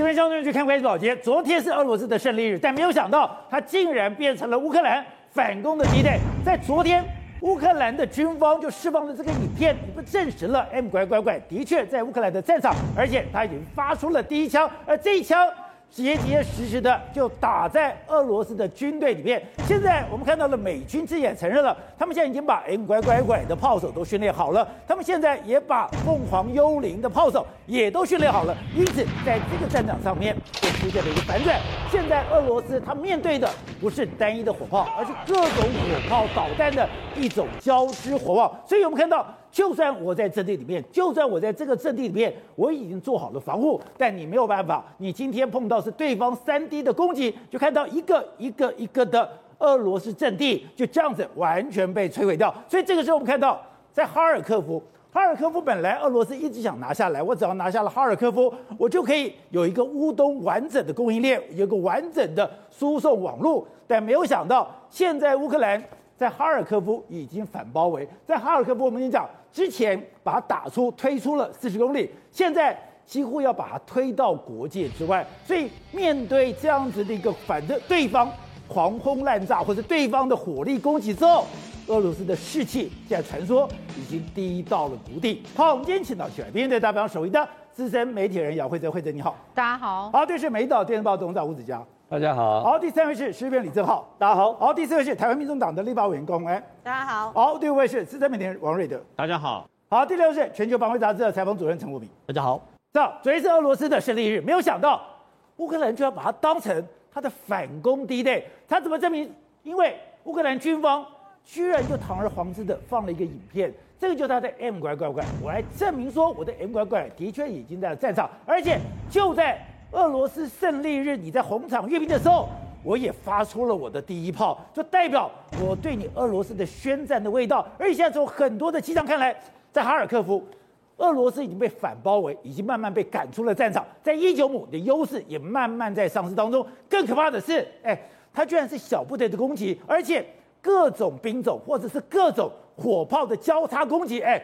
这边相对去看关系保洁，昨天是俄罗斯的胜利日，但没有想到它竟然变成了乌克兰反攻的地带。在昨天，乌克兰的军方就释放了这个影片，不证实了 M 拐拐拐的确在乌克兰的战场，而且他已经发出了第一枪，而这一枪。结结实实的就打在俄罗斯的军队里面。现在我们看到了美军自己也承认了，他们现在已经把 M 拐拐拐的炮手都训练好了，他们现在也把凤凰幽灵的炮手也都训练好了。因此，在这个战场上面就出现了一个反转。现在俄罗斯他面对的不是单一的火炮，而是各种火炮导弹的一种交织火炮。所以我们看到。就算我在阵地里面，就算我在这个阵地里面，我已经做好了防护，但你没有办法。你今天碰到是对方三 D 的攻击，就看到一个一个一个的俄罗斯阵地就这样子完全被摧毁掉。所以这个时候我们看到，在哈尔科夫，哈尔科夫本来俄罗斯一直想拿下来，我只要拿下了哈尔科夫，我就可以有一个乌东完整的供应链，有个完整的输送网络。但没有想到，现在乌克兰在哈尔科夫已经反包围，在哈尔科夫，我们已经讲。之前把它打出推出了四十公里，现在几乎要把它推到国界之外。所以面对这样子的一个反正对方狂轰滥炸或者对方的火力攻击之后，俄罗斯的士气现在传说已经低到了谷底。好，我们今天请到起来，边对大表首位的资深媒体人姚慧泽，慧泽你好，大家好。好，这是美岛电视报董事长吴子嘉。大家好，好，第三位是时事编李正浩，大家好，好，第四位是台湾民众党的立法委员高虹安，大家好，好，第五位是资深媒体人王瑞德，大家好，好，第六位是全球防卫杂志的采访主任陈国明，大家好，这昨天是俄罗斯的胜利日，没有想到乌克兰居然把它当成他的反攻地带，他怎么证明？因为乌克兰军方居然就堂而皇之的放了一个影片，这个就是他的 M 拐拐拐，我来证明说我的 M 拐拐的确已经在战场，而且就在。俄罗斯胜利日，你在红场阅兵的时候，我也发出了我的第一炮，就代表我对你俄罗斯的宣战的味道。而且现在从很多的迹象看来，在哈尔科夫，俄罗斯已经被反包围，已经慢慢被赶出了战场。在伊久姆的优势也慢慢在丧失当中。更可怕的是，哎，他居然是小部队的攻击，而且各种兵种或者是各种火炮的交叉攻击，哎。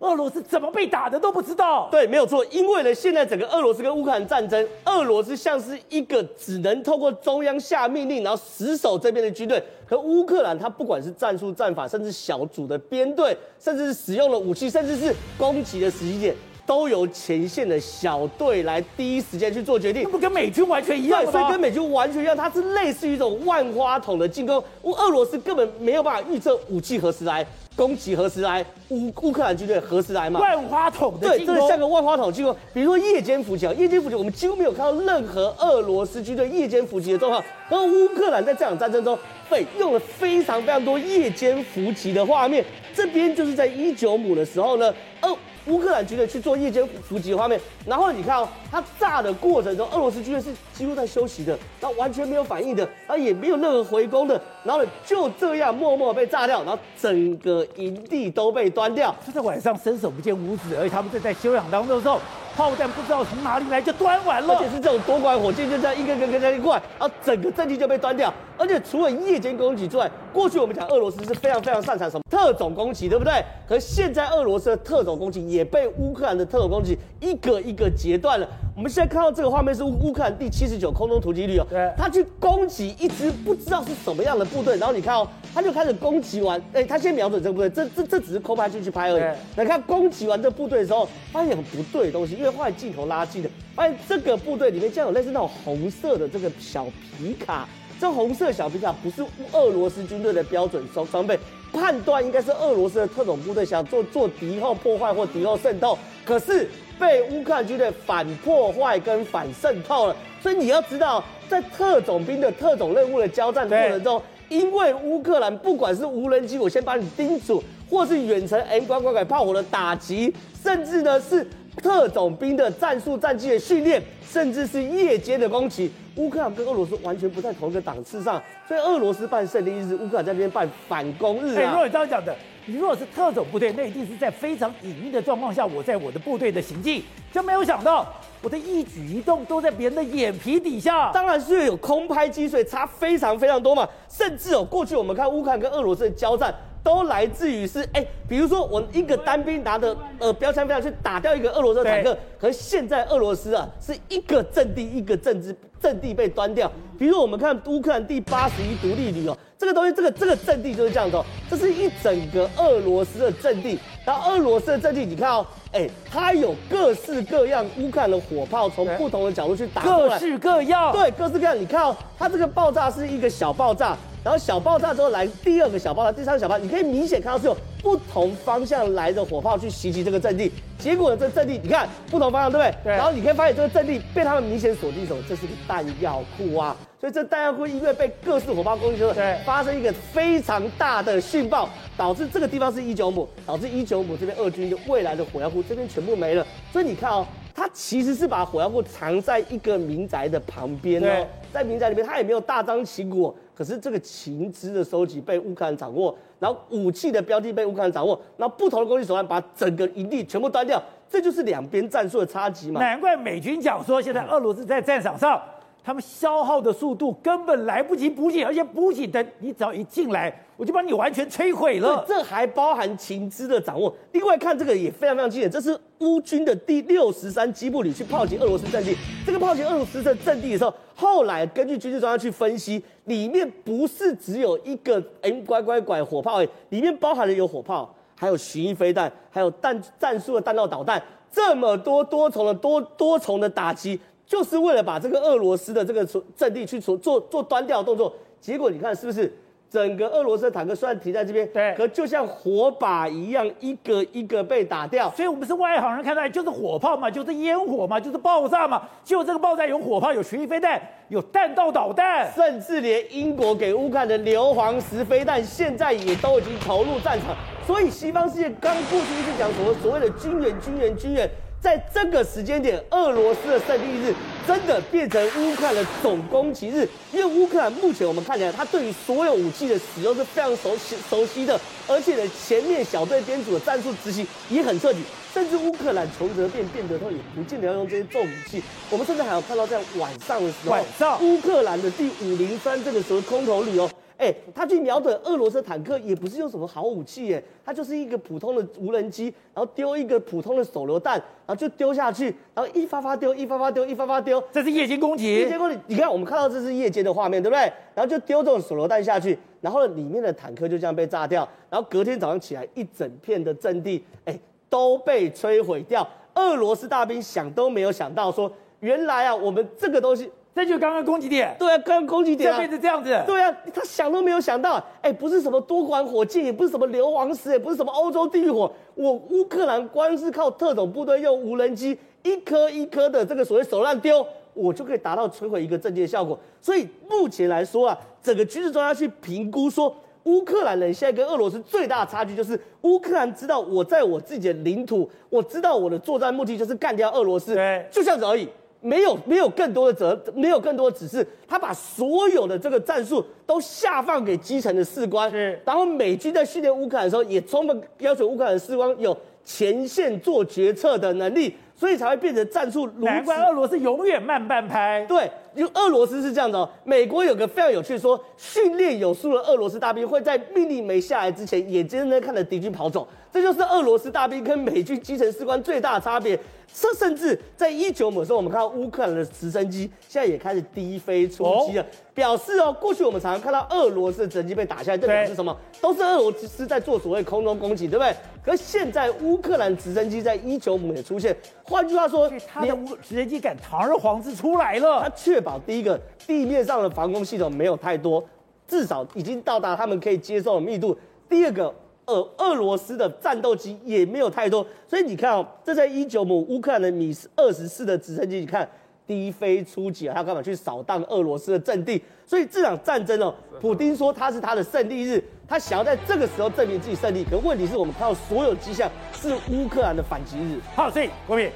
俄罗斯怎么被打的都不知道。对，没有错。因为呢，现在整个俄罗斯跟乌克兰战争，俄罗斯像是一个只能透过中央下命令，然后死守这边的军队。可乌克兰，它不管是战术战法，甚至小组的编队，甚至是使用了武器，甚至是攻击的时机点，都由前线的小队来第一时间去做决定。那不跟美军完全一样吗？对，所以跟美军完全一样，它是类似于一种万花筒的进攻。乌俄罗斯根本没有办法预测武器何时来。攻击何时来？乌乌克兰军队何时来嘛？万花筒的进攻，对，这个像个万花筒进攻。比如说夜间伏击啊，夜间伏击，我们几乎没有看到任何俄罗斯军队夜间伏击的状况。然后乌克兰在这场战争中，被用了非常非常多夜间伏击的画面。这边就是在伊久姆的时候呢，哦。乌克兰军队去做夜间伏击的画面，然后你看哦，他炸的过程中，俄罗斯军队是几乎在休息的，那完全没有反应的，然后也没有任何回攻的，然后就这样默默被炸掉，然后整个营地都被端掉。就在晚上伸手不见五指，而且他们正在休养当中的时候，炮弹不知道从哪里来就端完了，而且是这种多管火箭就这样一个个个在一块，然后整个阵地就被端掉。而且除了夜间攻击之外，过去我们讲俄罗斯是非常非常擅长什么特种攻击，对不对？可是现在俄罗斯的特种攻击也被乌克兰的特种攻击一个一个截断了。我们现在看到这个画面是乌乌克兰第七十九空中突击旅哦，对，他去攻击一支不知道是什么样的部队，然后你看哦，他就开始攻击完，哎，他先瞄准这个部队，这这这只是空拍进去拍而已。来看攻击完这部队的时候，发现很不对的东西，因为后来镜头拉近了，发现这个部队里面竟然有类似那种红色的这个小皮卡。这红色小皮卡不是俄罗斯军队的标准装装备，判断应该是俄罗斯的特种部队想做做敌后破坏或敌后渗透，可是被乌克兰军队反破坏跟反渗透了。所以你要知道，在特种兵的特种任务的交战过程中，因为乌克兰不管是无人机，我先把你盯住，或是远程 M 拐拐拐炮火的打击，甚至呢是特种兵的战术战机的训练，甚至是夜间的攻击。乌克兰跟俄罗斯完全不在同一个档次上，所以俄罗斯办胜利日，乌克兰在那边办反攻日啊。哎，如果你这样讲的，你如果是特种部队，那一定是在非常隐秘的状况下，我在我的部队的行迹，就没有想到我的一举一动都在别人的眼皮底下。当然是有空拍机，所以差非常非常多嘛。甚至哦，过去我们看乌克兰跟俄罗斯的交战，都来自于是哎，比如说我一个单兵拿着呃标枪标枪去打掉一个俄罗斯坦克，可是现在俄罗斯啊是一个阵地一个阵地阵地被端掉。比如说我们看乌克兰第八十一独立旅哦，这个东西这个这个阵地就是这样子哦，这是一整个俄罗斯的阵地。然后俄罗斯的阵地你看哦，哎，它有各式各样乌克兰的火炮从不同的角度去打，各式各样，对，各式各样。你看哦，它这个爆炸是一个小爆炸。然后小爆炸之后来第二个小爆炸，第三个小爆炸，你可以明显看到是有不同方向来的火炮去袭击这个阵地。结果呢，这个阵地你看不同方向，对不对？对。然后你可以发现这个阵地被他们明显锁定什么？这是个弹药库啊！所以这弹药库因为被各式火炮攻击之后，对，发生一个非常大的殉爆，导致这个地方是一九亩，导致一九亩这边俄军的未来的火药库这边全部没了。所以你看哦，它其实是把火药库藏在一个民宅的旁边哦，在民宅里面，它也没有大张旗鼓。可是这个情资的收集被乌克兰掌握，然后武器的标的被乌克兰掌握，然后不同的攻击手段把整个营地全部端掉，这就是两边战术的差距嘛。难怪美军讲说，现在俄罗斯在战场上。他们消耗的速度根本来不及补给，而且补给的你只要一进来，我就把你完全摧毁了。这还包含情资的掌握。另外看这个也非常非常经典，这是乌军的第六十三机步旅去炮击俄罗斯阵地。这个炮击俄罗斯的阵地的时候，后来根据军事专家去分析，里面不是只有一个 M 乖乖拐火炮，哎，里面包含了有火炮，还有巡弋飞弹，还有弹战术的弹道导弹，这么多多重的多多重的打击。就是为了把这个俄罗斯的这个阵地去做做做端掉动作，结果你看是不是整个俄罗斯的坦克虽然停在这边，对，可就像火把一样，一个一个被打掉。所以我们是外行人看到就是火炮嘛，就是烟火嘛，就是爆炸嘛。就这个爆炸有火炮，有巡弋飞弹，有弹道导弹，甚至连英国给乌克兰的硫磺石飞弹，现在也都已经投入战场。所以西方世界刚过去一直讲什么所谓的军援、军援、军援。在这个时间点，俄罗斯的胜利日真的变成乌克兰的总攻击日，因为乌克兰目前我们看起来，他对于所有武器的使用是非常熟悉熟悉的，而且呢，前面小队编组的战术执行也很彻底，甚至乌克兰从则变，变得通，也不见得要用这些重武器。我们甚至还有看到在晚上的时候，晚上乌克兰的第五零三这个时候空投旅哦。哎，他去瞄准俄罗斯坦克也不是用什么好武器，哎，他就是一个普通的无人机，然后丢一个普通的手榴弹，然后就丢下去，然后一发发丢，一发发丢，一发发丢，这是夜间攻击。夜间攻击，你看我们看到这是夜间的画面，对不对？然后就丢这种手榴弹下去，然后里面的坦克就这样被炸掉，然后隔天早上起来，一整片的阵地，哎，都被摧毁掉。俄罗斯大兵想都没有想到说，原来啊，我们这个东西。这就是刚刚攻击点，对啊，刚刚攻击点、啊，这辈子这样子，对啊，他想都没有想到，哎，不是什么多管火箭，也不是什么硫磺石，也不是什么欧洲地狱火，我乌克兰光是靠特种部队用无人机一颗一颗的这个所谓手榴弹丢，我就可以达到摧毁一个阵地的效果。所以目前来说啊，整个军事专家去评估说，乌克兰人现在跟俄罗斯最大的差距就是，乌克兰知道我在我自己的领土，我知道我的作战目的就是干掉俄罗斯，对，就这样子而已。没有没有更多的责，没有更多的指示，他把所有的这个战术都下放给基层的士官。是，然后美军在训练乌克兰的时候，也充分要求乌克兰的士官有前线做决策的能力，所以才会变成战术。难怪俄罗斯永远慢半拍。对，因为俄罗斯是这样的哦。美国有个非常有趣说，训练有素的俄罗斯大兵会在命令没下来之前，眼睁睁看着敌军跑走。这就是俄罗斯大兵跟美军基层士官最大的差别。甚甚至在一九姆的时候，我们看到乌克兰的直升机现在也开始低飞出击了，表示哦，过去我们常常看到俄罗斯的直升机被打下来，这表示什么？都是俄罗斯在做所谓空中攻击，对不对？可是现在乌克兰直升机在一九五也出现，换句话说，他的直升机敢堂而皇之出来了，它确保第一个地面上的防空系统没有太多，至少已经到达他们可以接受的密度。第二个。俄俄罗斯的战斗机也没有太多，所以你看哦，这在一九五乌克兰的米二十四的直升机，你看低飞出击啊，他干嘛去扫荡俄罗斯的阵地？所以这场战争哦，普丁说他是他的胜利日，他想要在这个时候证明自己胜利。可问题是我们看到所有迹象是乌克兰的反击日。好，所以国民。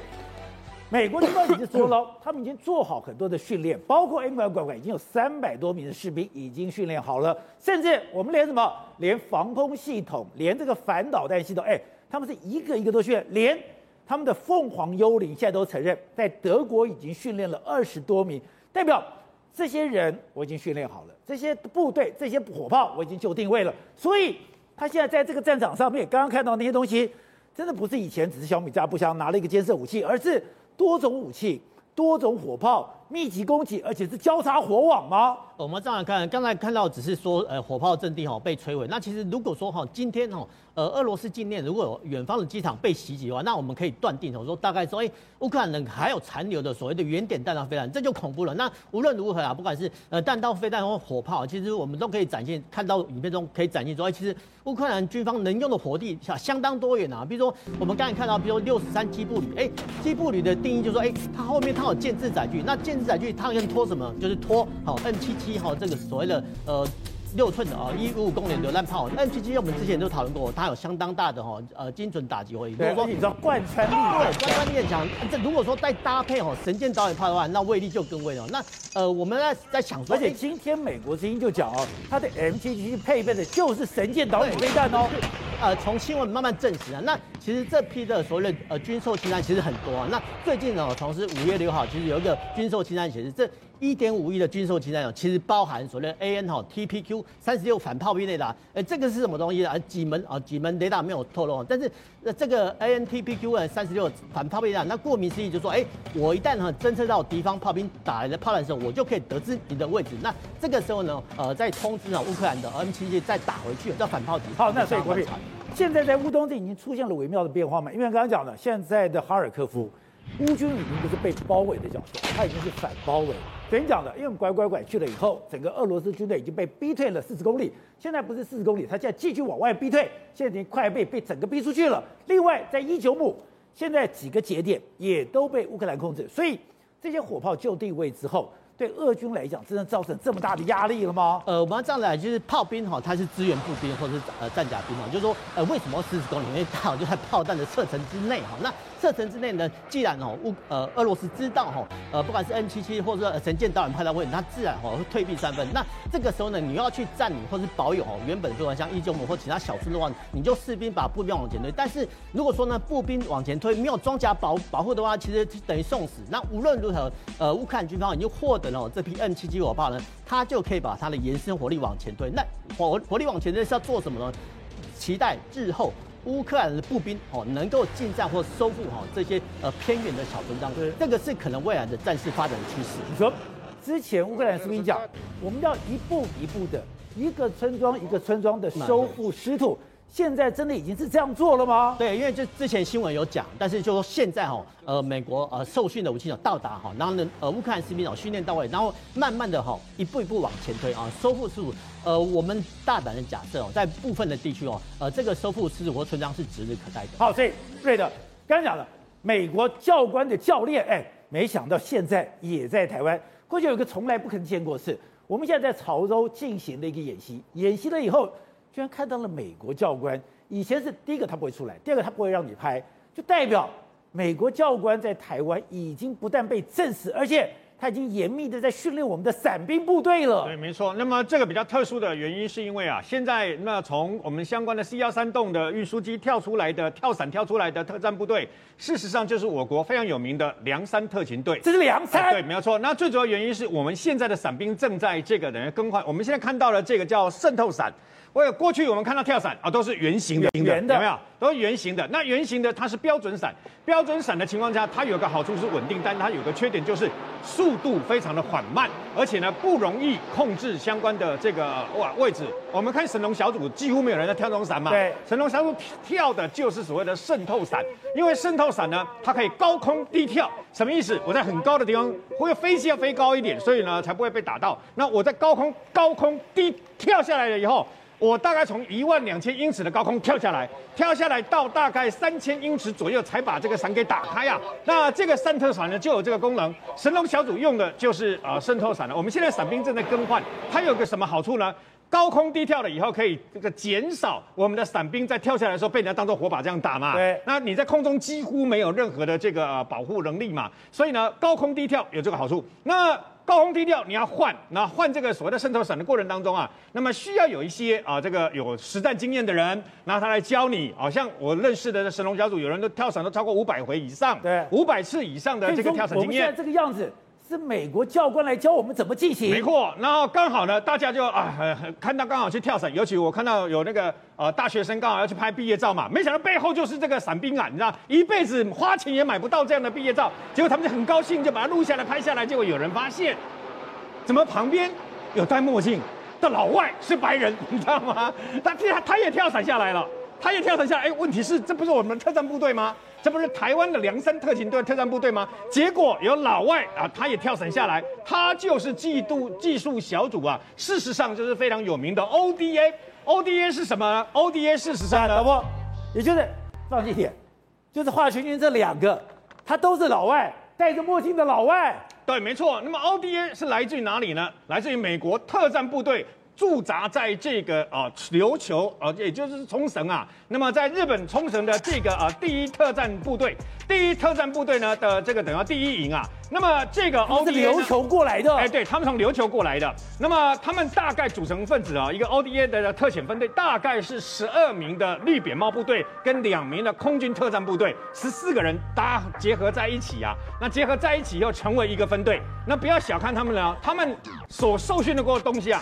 美国军方已经说了，他们已经做好很多的训练，包括 M 管管已经有三百多名的士兵已经训练好了，甚至我们连什么，连防空系统，连这个反导弹系统，哎，他们是一个一个都训练，连他们的凤凰幽灵现在都承认，在德国已经训练了二十多名，代表这些人我已经训练好了，这些部队、这些火炮我已经就定位了，所以他现在在这个战场上面，刚刚看到那些东西，真的不是以前只是小米加步枪拿了一个监视武器，而是多种武器、多种火炮。密集攻击，而且是交叉火网吗？我们这样看，刚才看到只是说，呃，火炮阵地哈被摧毁。那其实如果说哈，今天哈，呃，俄罗斯境内如果有远方的机场被袭击的话，那我们可以断定，我说大概说，哎，乌克兰人还有残留的所谓的原点弹道飞弹，这就恐怖了。那无论如何啊，不管是呃弹道飞弹或火炮，其实我们都可以展现，看到影片中可以展现说，哎，其实乌克兰军方能用的火力相当多元啊。比如说我们刚才看到，比如说六十三机步旅，哎，机步旅的定义就是说，哎，它后面它有建制载具，那建制载具它跟拖什么？就是拖好 M 七七哈，这个所谓的呃六寸的啊一五五公里榴弹炮。M 七七我们之前都讨论过，它有相当大的哈呃精准打击威力。对，如果说你知道贯穿力，对，贯穿力很强。这如果说再搭配哈神剑导引炮的话，那威力就更威了。那呃我们在在想说，而且今天美国之音就讲哦，它的 M 七七配备的就是神剑导引飞弹哦。呃，从新闻慢慢证实啊，那其实这批的所谓的呃军售清单其实很多啊。那最近呢，从是五月六号，其实有一个军售清单显示这。一点五亿的军售清单哦，其实包含所谓的 AN 哈 TPQ 三十六反炮兵雷达，哎，这个是什么东西啊？几门啊？几门雷达没有透露，但是那，这个 AN TPQ 三十六反炮兵雷达，那顾名思义就说，哎，我一旦哈侦测到敌方炮兵打来的炮弹的时候，我就可以得知你的位置。那这个时候呢，呃，再通知啊乌克兰的 M77 再打回去，叫反炮击。好，那所以国宾，现在在乌东这已经出现了微妙的变化嘛？因为刚刚讲的，现在的哈尔科夫，乌军已经不是被包围的角色，他已经是反包围。昨怎讲的，因为拐拐拐去了以后，整个俄罗斯军队已经被逼退了四十公里。现在不是四十公里，他现在继续往外逼退，现在已经快被被整个逼出去了。另外，在伊久姆，现在几个节点也都被乌克兰控制，所以这些火炮就地位之后。对俄军来讲，真的造成这么大的压力了吗？呃，我们要这样来，就是炮兵哈，它是支援步兵或者是呃战甲兵哈，就是说呃为什么四十公里？因为刚好就在炮弹的射程之内哈。那射程之内呢，既然哦乌呃俄罗斯知道哈呃不管是 M 七七或者说神剑导演派到位置，它自然哈会退避三分。那这个时候呢，你要去占领或是保有哦原本说像伊久姆或其他小村的话，你就士兵把步兵往前推。但是如果说呢步兵往前推没有装甲保保护的话，其实等于送死。那无论如何，呃乌克兰军方已经获得了。这批 M 七七火炮呢，它就可以把它的延伸火力往前推。那火火力往前推是要做什么呢？期待日后乌克兰的步兵哦能够进占或收复哈这些呃偏远的小村庄。对，这个是可能未来的战事发展的趋势。你说，之前乌克兰士兵讲，我们要一步一步的，一个村庄一个村庄的收复失土。现在真的已经是这样做了吗？对，因为就之前新闻有讲，但是就说现在哈，呃，美国呃受训的武器有到达哈，然后呢，呃，乌克兰士兵哦训练到位，然后慢慢的哈一步一步往前推啊，收复失土。呃，我们大胆的假设哦，在部分的地区哦，呃，这个收复失土或村庄是指日可待的。好，所以瑞德，刚刚讲了美国教官的教练，哎，没想到现在也在台湾。过去有一个从来不可能见过的事，我们现在在潮州进行了一个演习，演习了以后。居然看到了美国教官，以前是第一个他不会出来，第二个他不会让你拍，就代表美国教官在台湾已经不但被证实，而且。他已经严密的在训练我们的伞兵部队了。对，没错。那么这个比较特殊的原因，是因为啊，现在那从我们相关的 C 幺三栋的运输机跳出来的跳伞跳出来的特战部队，事实上就是我国非常有名的梁山特勤队。这是梁山？对，没有错。那最主要原因是我们现在的伞兵正在这个等于更换。我们现在看到了这个叫渗透伞。为了过去我们看到跳伞啊，都是圆形的，圆的，有没有？都是圆形的。那圆形的它是标准伞，标准伞的情况下，它有个好处是稳定，但它有个缺点就是速度非常的缓慢，而且呢不容易控制相关的这个哇位置。我们看神龙小组几乎没有人在跳这种伞嘛，对，神龙小组跳的就是所谓的渗透伞，因为渗透伞呢，它可以高空低跳，什么意思？我在很高的地方，或者飞机要飞高一点，所以呢才不会被打到。那我在高空高空低跳下来了以后。我大概从一万两千英尺的高空跳下来，跳下来到大概三千英尺左右才把这个伞给打开啊。那这个渗透伞呢，就有这个功能。神龙小组用的就是呃渗透伞了。我们现在伞兵正在更换，它有个什么好处呢？高空低跳了以后，可以这个减少我们的伞兵在跳下来的时候被人家当做火把这样打嘛。对。那你在空中几乎没有任何的这个呃保护能力嘛，所以呢，高空低跳有这个好处。那高空低调，你要换，那换这个所谓的渗透伞的过程当中啊，那么需要有一些啊，这个有实战经验的人，然后他来教你。好像我认识的神龙小组，有人都跳伞都超过五百回以上，对，五百次以上的这个跳伞经验。我们现在这个样子，是美国教官来教我们怎么进行。没错，然后刚好呢，大家就啊，看到刚好去跳伞，尤其我看到有那个呃大学生刚好要去拍毕业照嘛，没想到背后就是这个伞兵啊，你知道，一辈子花钱也买不到这样的毕业照，结果他们就很高兴，就把它录下来拍下来，结果有人发现，怎么旁边有戴墨镜的老外 是白人，你知道吗？他他他也跳伞下来了，他也跳伞下来，哎，问题是这不是我们特战部队吗？这不是台湾的梁山特勤队特战部队吗？结果有老外啊，他也跳伞下来，他就是技术技术小组啊。事实上就是非常有名的 ODA。ODA 是什么呢？ODA 事实上呢，不，也就是放一点，就是华春莹这两个，他都是老外，戴着墨镜的老外。对，没错。那么 ODA 是来自于哪里呢？来自于美国特战部队。驻扎在这个啊琉球啊，也就是冲绳啊。那么在日本冲绳的这个啊第一特战部队，第一特战部队呢的这个等于第一营啊。那么这个 ODA 是琉球过来的，哎，对他们从琉球过来的。那么他们大概组成分子啊，一个 ODA 的特遣分队大概是十二名的绿扁帽部队跟两名的空军特战部队，十四个人搭结合在一起啊。那结合在一起又成为一个分队。那不要小看他们了，他们所受训的过的东西啊。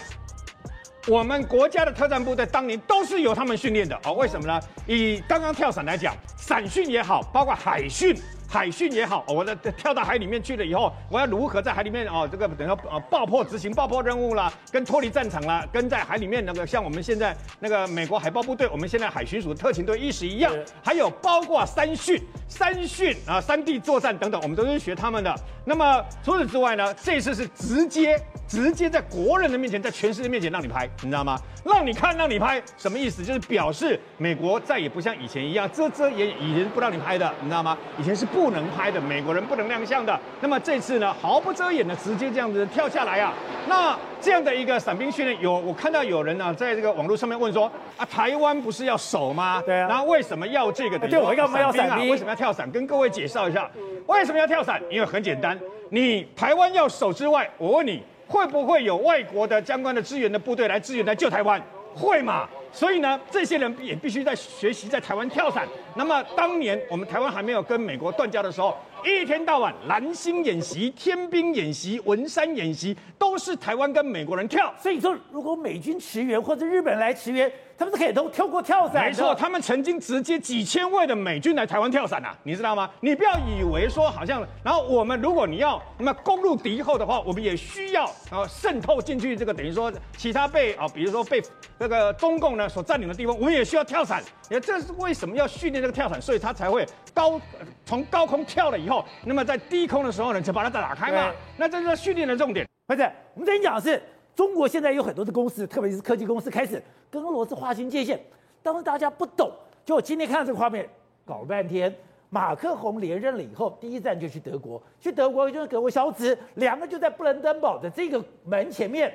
我们国家的特战部队当年都是由他们训练的哦，为什么呢？以刚刚跳伞来讲，伞训也好，包括海训。海训也好，我的跳到海里面去了以后，我要如何在海里面哦，这个等于呃爆破执行爆破任务啦，跟脱离战场啦，跟在海里面那个像我们现在那个美国海豹部队，我们现在海巡署特勤队意识一样，还有包括山训、山训啊、山地作战等等，我们都是学他们的。那么除此之外呢，这次是直接直接在国人的面前，在全世界面前让你拍，你知道吗？让你看，让你拍，什么意思？就是表示美国再也不像以前一样遮遮掩掩，以前不让你拍的，你知道吗？以前是不。能拍的，美国人不能亮相的。那么这次呢，毫不遮掩的直接这样子跳下来啊。那这样的一个伞兵训练，有我看到有人呢、啊，在这个网络上面问说啊，台湾不是要守吗？对啊。那为什么要这个？对，我干嘛要伞兵？为什么要跳伞？跟各位介绍一下，为什么要跳伞？因为很简单，你台湾要守之外，我问你，会不会有外国的相关的支援的部队来支援来救台湾？会嘛？所以呢，这些人也必须在学习在台湾跳伞。那么当年我们台湾还没有跟美国断交的时候，一天到晚蓝星演习、天兵演习、文山演习，都是台湾跟美国人跳。所以说，如果美军驰援或者日本来驰援，他们是可以都跳过跳伞。没错，他们曾经直接几千位的美军来台湾跳伞啊，你知道吗？你不要以为说好像，然后我们如果你要那么攻入敌后的话，我们也需要然后渗透进去这个等于说其他被啊，比如说被那个中共呢所占领的地方，我们也需要跳伞。也这是为什么要训练这个跳伞，所以他才会高从高空跳了以后，那么在低空的时候呢，就把它打开嘛。那这是训练的重点。不是，我们今天讲的是中国现在有很多的公司，特别是科技公司开始跟俄罗斯划清界限。当时大家不懂，就我今天看到这个画面，搞了半天，马克宏连任了以后，第一站就去德国，去德国就是给我小子，两个就在布伦登堡的这个门前面，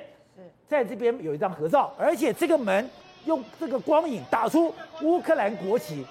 在这边有一张合照，而且这个门。用这个光影打出乌克兰国旗，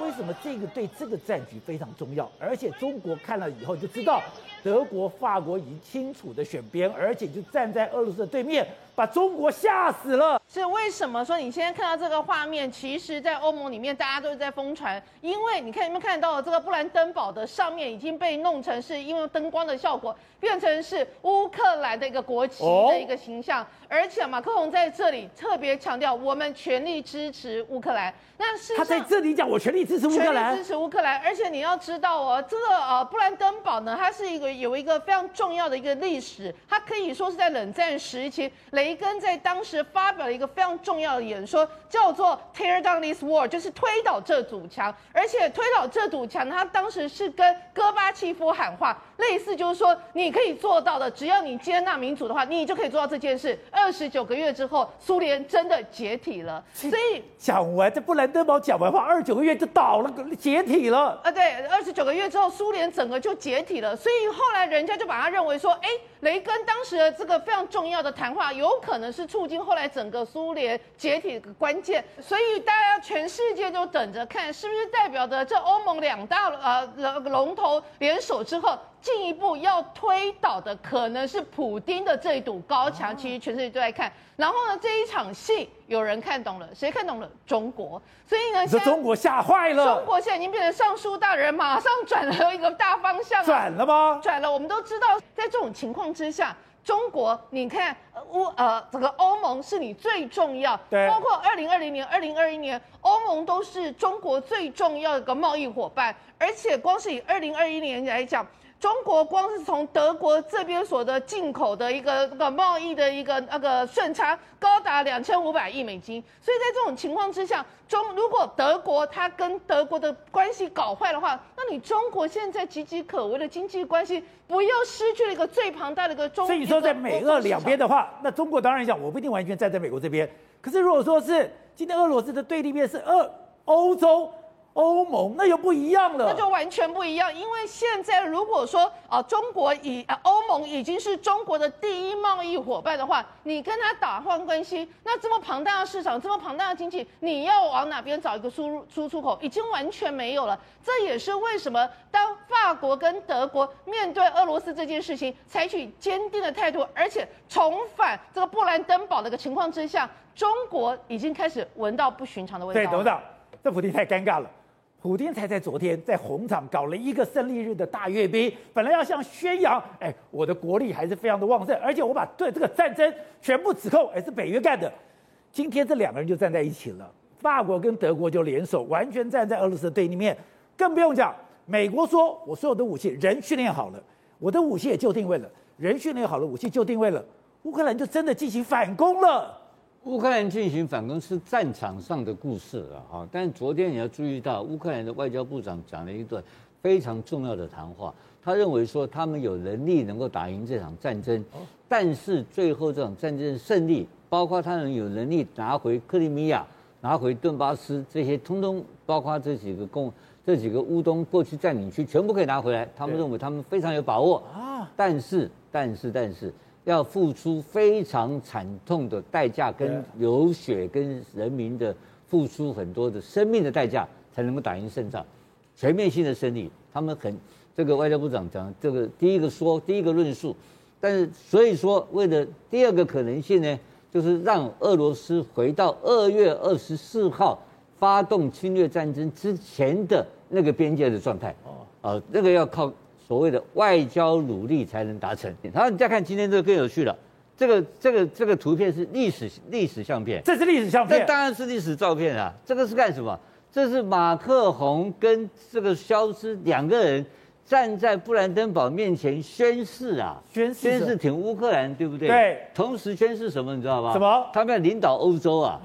为什么这个对这个战局非常重要？而且中国看了以后就知道，德国、法国已经清楚的选边，而且就站在俄罗斯的对面。把中国吓死了。是为什么说你现在看到这个画面？其实，在欧盟里面，大家都是在疯传，因为你看你们看到这个布兰登堡的上面已经被弄成是因为灯光的效果，变成是乌克兰的一个国旗的一个形象。而且马克龙在这里特别强调，我们全力支持乌克兰。那是他在这里讲，我全力支持乌克兰，支持乌克兰。而且你要知道哦，这个呃布兰登堡呢，它是一个有一个非常重要的一个历史，它可以说是在冷战时期雷。雷根在当时发表了一个非常重要的演说，叫做 “Tear down this wall”，就是推倒这堵墙。而且推倒这堵墙，他当时是跟戈巴契夫喊话，类似就是说你可以做到的，只要你接纳民主的话，你就可以做到这件事。二十九个月之后，苏联真的解体了。所以讲完这布兰登堡讲完话，二十九个月就倒了，解体了。啊，对，二十九个月之后，苏联整个就解体了。所以后来人家就把它认为说，哎，雷根当时的这个非常重要的谈话有。可能是促进后来整个苏联解体的关键，所以大家全世界都等着看，是不是代表着这欧盟两大呃龙头联手之后，进一步要推倒的可能是普丁的这一堵高墙。其实全世界都在看。然后呢，这一场戏有人看懂了，谁看懂了？中国。所以呢，这中国吓坏了。中国现在已经变成尚书大人，马上转了一个大方向。转了吗？转了。我们都知道，在这种情况之下。中国，你看乌呃，整个欧盟是你最重要，包括二零二零年、二零二一年，欧盟都是中国最重要的一个贸易伙伴，而且光是以二零二一年来讲。中国光是从德国这边所的进口的一个那个贸易的一个那个顺差高达两千五百亿美金，所以在这种情况之下，中如果德国它跟德国的关系搞坏的话，那你中国现在岌岌可危的经济关系，不又失去了一个最庞大的一个中？所以说，在美俄两边的话，那中国当然讲，我不一定完全站在美国这边。可是如果说是今天俄罗斯的对立面是俄欧洲。欧盟那又不一样了，那就完全不一样。因为现在如果说啊，中国以啊欧盟已经是中国的第一贸易伙伴的话，你跟他打换关系，那这么庞大的市场，这么庞大的经济，你要往哪边找一个输入输出口，已经完全没有了。这也是为什么当法国跟德国面对俄罗斯这件事情采取坚定的态度，而且重返这个布兰登堡的一个情况之下，中国已经开始闻到不寻常的味道。对，董事长，这普丁太尴尬了。普京才在昨天在红场搞了一个胜利日的大阅兵，本来要像宣扬，哎，我的国力还是非常的旺盛，而且我把对这个战争全部指控，哎，是北约干的。今天这两个人就站在一起了，法国跟德国就联手，完全站在俄罗斯的对立面。更不用讲，美国说我所有的武器人训练好了，我的武器也就定位了，人训练好了，武器就定位了，乌克兰就真的进行反攻了。乌克兰进行反攻是战场上的故事了哈，但昨天你要注意到，乌克兰的外交部长讲了一段非常重要的谈话，他认为说他们有能力能够打赢这场战争，但是最后这场战争的胜利，包括他们有能力拿回克里米亚、拿回顿巴斯这些，通通包括这几个共这几个乌东过去占领区全部可以拿回来，他们认为他们非常有把握。啊，但是但是但是。要付出非常惨痛的代价，跟流血，跟人民的付出很多的生命的代价，才能够打赢胜仗，全面性的胜利。他们很这个外交部长讲这个第一个说第一个论述，但是所以说为了第二个可能性呢，就是让俄罗斯回到二月二十四号发动侵略战争之前的那个边界的状态。哦，呃，那个要靠。所谓的外交努力才能达成。然后你再看今天这个更有趣了，这个这个这个图片是历史历史相片，这是历史相片，这当然是历史照片啊。这个是干什么？这是马克宏跟这个肖斯两个人站在布兰登堡面前宣誓啊，宣誓宣誓挺乌克兰，对不对？对。同时宣誓什么？你知道吗？什么？他们要领导欧洲啊，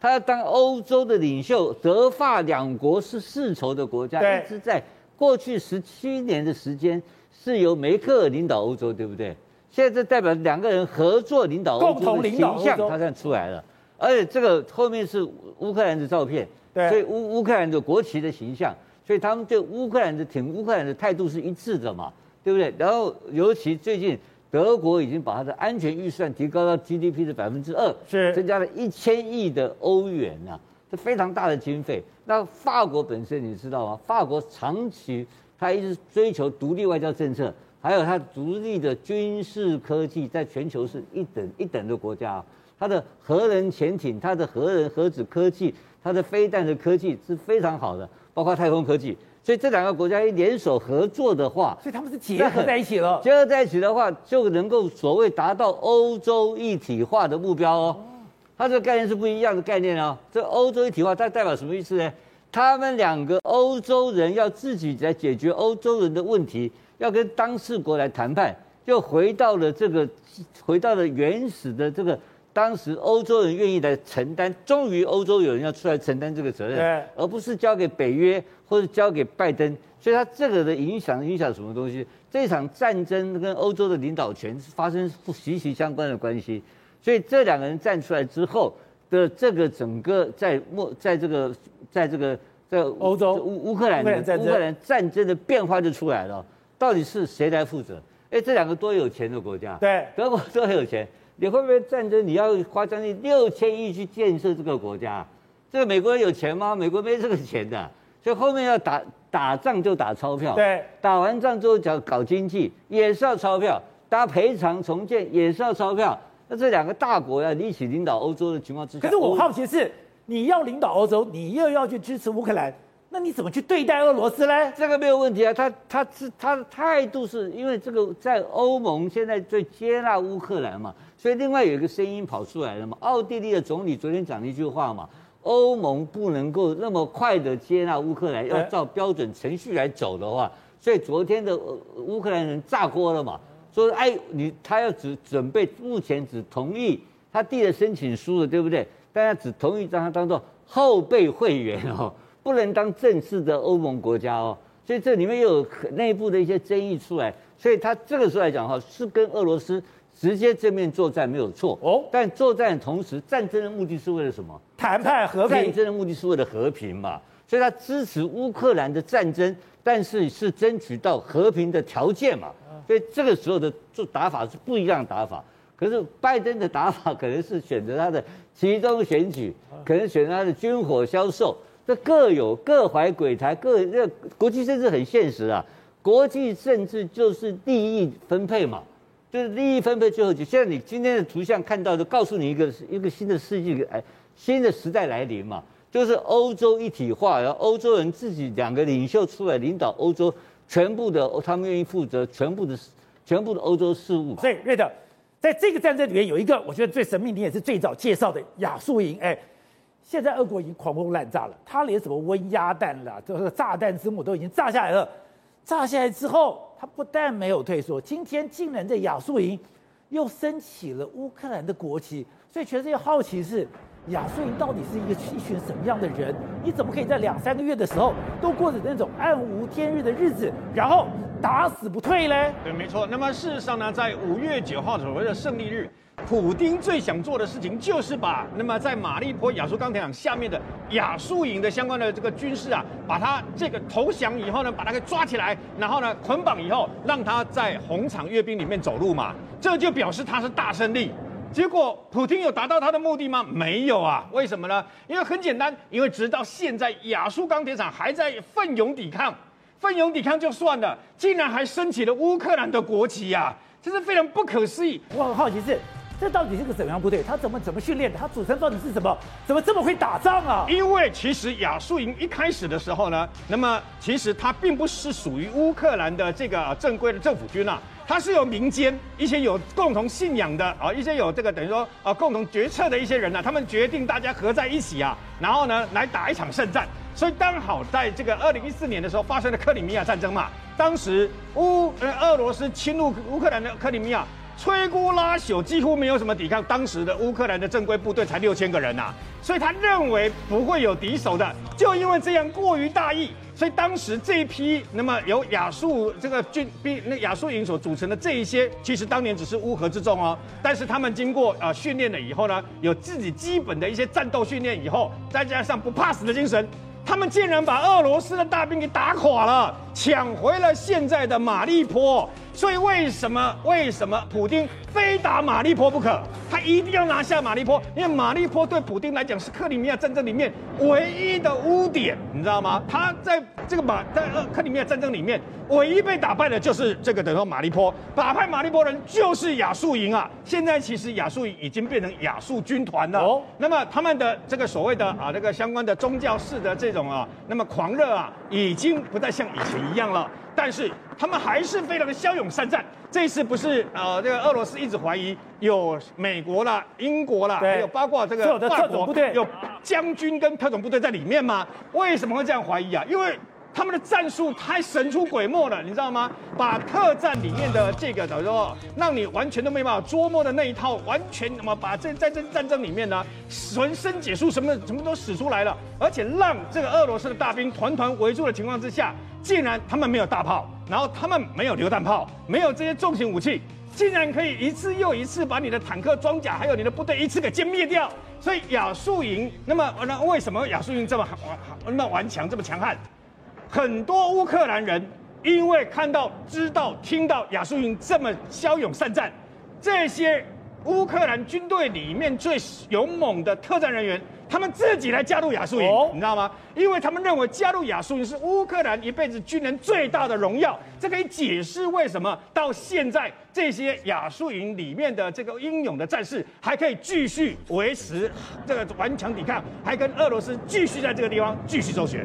他要当欧洲的领袖。德法两国是世仇的国家，一直在。过去十七年的时间是由梅克尔领导欧洲，对不对？现在这代表两个人合作领导欧洲的形象，他现在出来了。而且这个后面是乌克兰的照片，对，所以乌乌克兰的国旗的形象，所以他们对乌克兰的挺乌克兰的态度是一致的嘛，对不对？然后尤其最近德国已经把它的安全预算提高到 GDP 的百分之二，是增加了一千亿的欧元呐、啊。是非常大的经费。那法国本身你知道吗？法国长期他一直追求独立外交政策，还有它独立的军事科技，在全球是一等一等的国家。它的核能潜艇、它的核能核子科技、它的飞弹的科技是非常好的，包括太空科技。所以这两个国家一联手合作的话，所以他们是结合在一起了。结合在一起的话，就能够所谓达到欧洲一体化的目标哦。它这个概念是不一样的概念哦！这欧洲一体化，它代表什么意思呢？他们两个欧洲人要自己来解决欧洲人的问题，要跟当事国来谈判，就回到了这个，回到了原始的这个，当时欧洲人愿意来承担，终于欧洲有人要出来承担这个责任，而不是交给北约或者交给拜登。所以它这个的影响影响什么东西？这场战争跟欧洲的领导权是发生息息相关的关系。所以这两个人站出来之后的这个整个在莫在这个在这个在欧洲乌乌克兰乌克兰战争的变化就出来了，到底是谁来负责？哎，这两个多有钱的国家，对，德国多有钱，你会不会战争？你要花将近六千亿去建设这个国家，这个美国人有钱吗？美国没这个钱的，所以后面要打打仗就打钞票，对，打完仗之后讲搞经济也是要钞票，大家赔偿重建也是要钞票。那这两个大国要一起领导欧洲的情况之下，可是我好奇的是，你要领导欧洲，你又要去支持乌克兰，那你怎么去对待俄罗斯呢？这个没有问题啊，他他是他的态度是因为这个在欧盟现在最接纳乌克兰嘛，所以另外有一个声音跑出来了嘛，奥地利的总理昨天讲了一句话嘛，欧盟不能够那么快的接纳乌克兰，要照标准程序来走的话，所以昨天的乌克兰人炸锅了嘛。说哎，你他要只准备，目前只同意他递了申请书了，对不对？大家只同意让他当做后备会员哦，不能当正式的欧盟国家哦。所以这里面又有内部的一些争议出来，所以他这个时候来讲哈，是跟俄罗斯直接正面作战没有错哦。但作战的同时，战争的目的是为了什么？谈判和平。战争的目的是为了和平嘛，所以他支持乌克兰的战争，但是是争取到和平的条件嘛。所以这个时候的做打法是不一样的打法，可是拜登的打法可能是选择他的集中选举，可能选择他的军火销售，这各有各怀鬼胎，各这国际政治很现实啊，国际政治就是利益分配嘛，就是利益分配最后就现在你今天的图像看到，的告诉你一个一个新的世纪哎，新的时代来临嘛，就是欧洲一体化，然后欧洲人自己两个领袖出来领导欧洲。全部的他们愿意负责全部的全部的欧洲事务。所以瑞德，在这个战争里面有一个我觉得最神秘，你也是最早介绍的亚速营。哎，现在俄国已经狂轰滥炸了，他连什么温压弹啦，这个炸弹之母都已经炸下来了。炸下来之后，他不但没有退缩，今天竟然在亚速营又升起了乌克兰的国旗。所以全世界好奇是。亚速营到底是一个一群什么样的人？你怎么可以在两三个月的时候都过着那种暗无天日的日子，然后打死不退嘞？对，没错。那么事实上呢，在五月九号所谓的胜利日，普丁最想做的事情就是把那么在马利坡亚速钢铁厂下面的亚速营的相关的这个军事啊，把他这个投降以后呢，把他给抓起来，然后呢捆绑以后，让他在红场阅兵里面走路嘛，这就表示他是大胜利。结果，普京有达到他的目的吗？没有啊，为什么呢？因为很简单，因为直到现在，亚速钢铁厂还在奋勇抵抗，奋勇抵抗就算了，竟然还升起了乌克兰的国旗呀、啊，这是非常不可思议。我很好奇是，这到底是个怎样部队？他怎么怎么训练的？他组成到底是什么？怎么这么会打仗啊？因为其实亚速营一开始的时候呢，那么其实它并不是属于乌克兰的这个正规的政府军啊。它是由民间一些有共同信仰的啊，一些有这个等于说啊共同决策的一些人呢、啊，他们决定大家合在一起啊，然后呢来打一场胜战。所以刚好在这个二零一四年的时候发生了克里米亚战争嘛，当时乌呃俄罗斯侵入乌克兰的克里米亚，摧枯拉朽，几乎没有什么抵抗。当时的乌克兰的正规部队才六千个人呐、所以他认为不会有敌手的，就因为这样过于大意。所以当时这一批，那么由亚速这个军兵，那亚速营所组成的这一些，其实当年只是乌合之众哦。但是他们经过啊训练了以后呢，有自己基本的一些战斗训练以后，再加上不怕死的精神，他们竟然把俄罗斯的大兵给打垮了，抢回了现在的马利坡。所以为什么为什么普京非打马利坡不可？他一定要拿下马利坡，因为马利坡对普京来讲是克里米亚战争里面唯一的污点，你知道吗？他在这个马在克里米亚战争里面唯一被打败的就是这个等于说马利坡，打败马利坡人就是亚速营啊。现在其实亚速营已经变成亚速军团了。哦，那么他们的这个所谓的啊这个相关的宗教式的这种啊，那么狂热啊，已经不再像以前一样了。但是他们还是非常的骁勇善战。这一次不是呃，这个俄罗斯一直怀疑有美国啦、英国啦，还有包括这个法国有将军跟特种部队在里面吗？为什么会这样怀疑啊？因为。他们的战术太神出鬼没了，你知道吗？把特战里面的这个，等于说让你完全都没办法捉摸的那一套，完全那么把这在这战争里面呢，浑身解数什么什么都使出来了，而且让这个俄罗斯的大兵团团围住的情况之下，竟然他们没有大炮，然后他们没有榴弹炮，没有这些重型武器，竟然可以一次又一次把你的坦克装甲还有你的部队一次给歼灭掉。所以亚速营，那么那为什么亚速营这么那么顽强，这么强悍？很多乌克兰人因为看到、知道、听到亚速营这么骁勇善战，这些乌克兰军队里面最勇猛的特战人员，他们自己来加入亚速营，哦你知道吗？因为他们认为加入亚速营是乌克兰一辈子军人最大的荣耀。这可以解释为什么到现在这些亚速营里面的这个英勇的战士还可以继续维持这个顽强抵抗，还跟俄罗斯继续在这个地方继续周旋。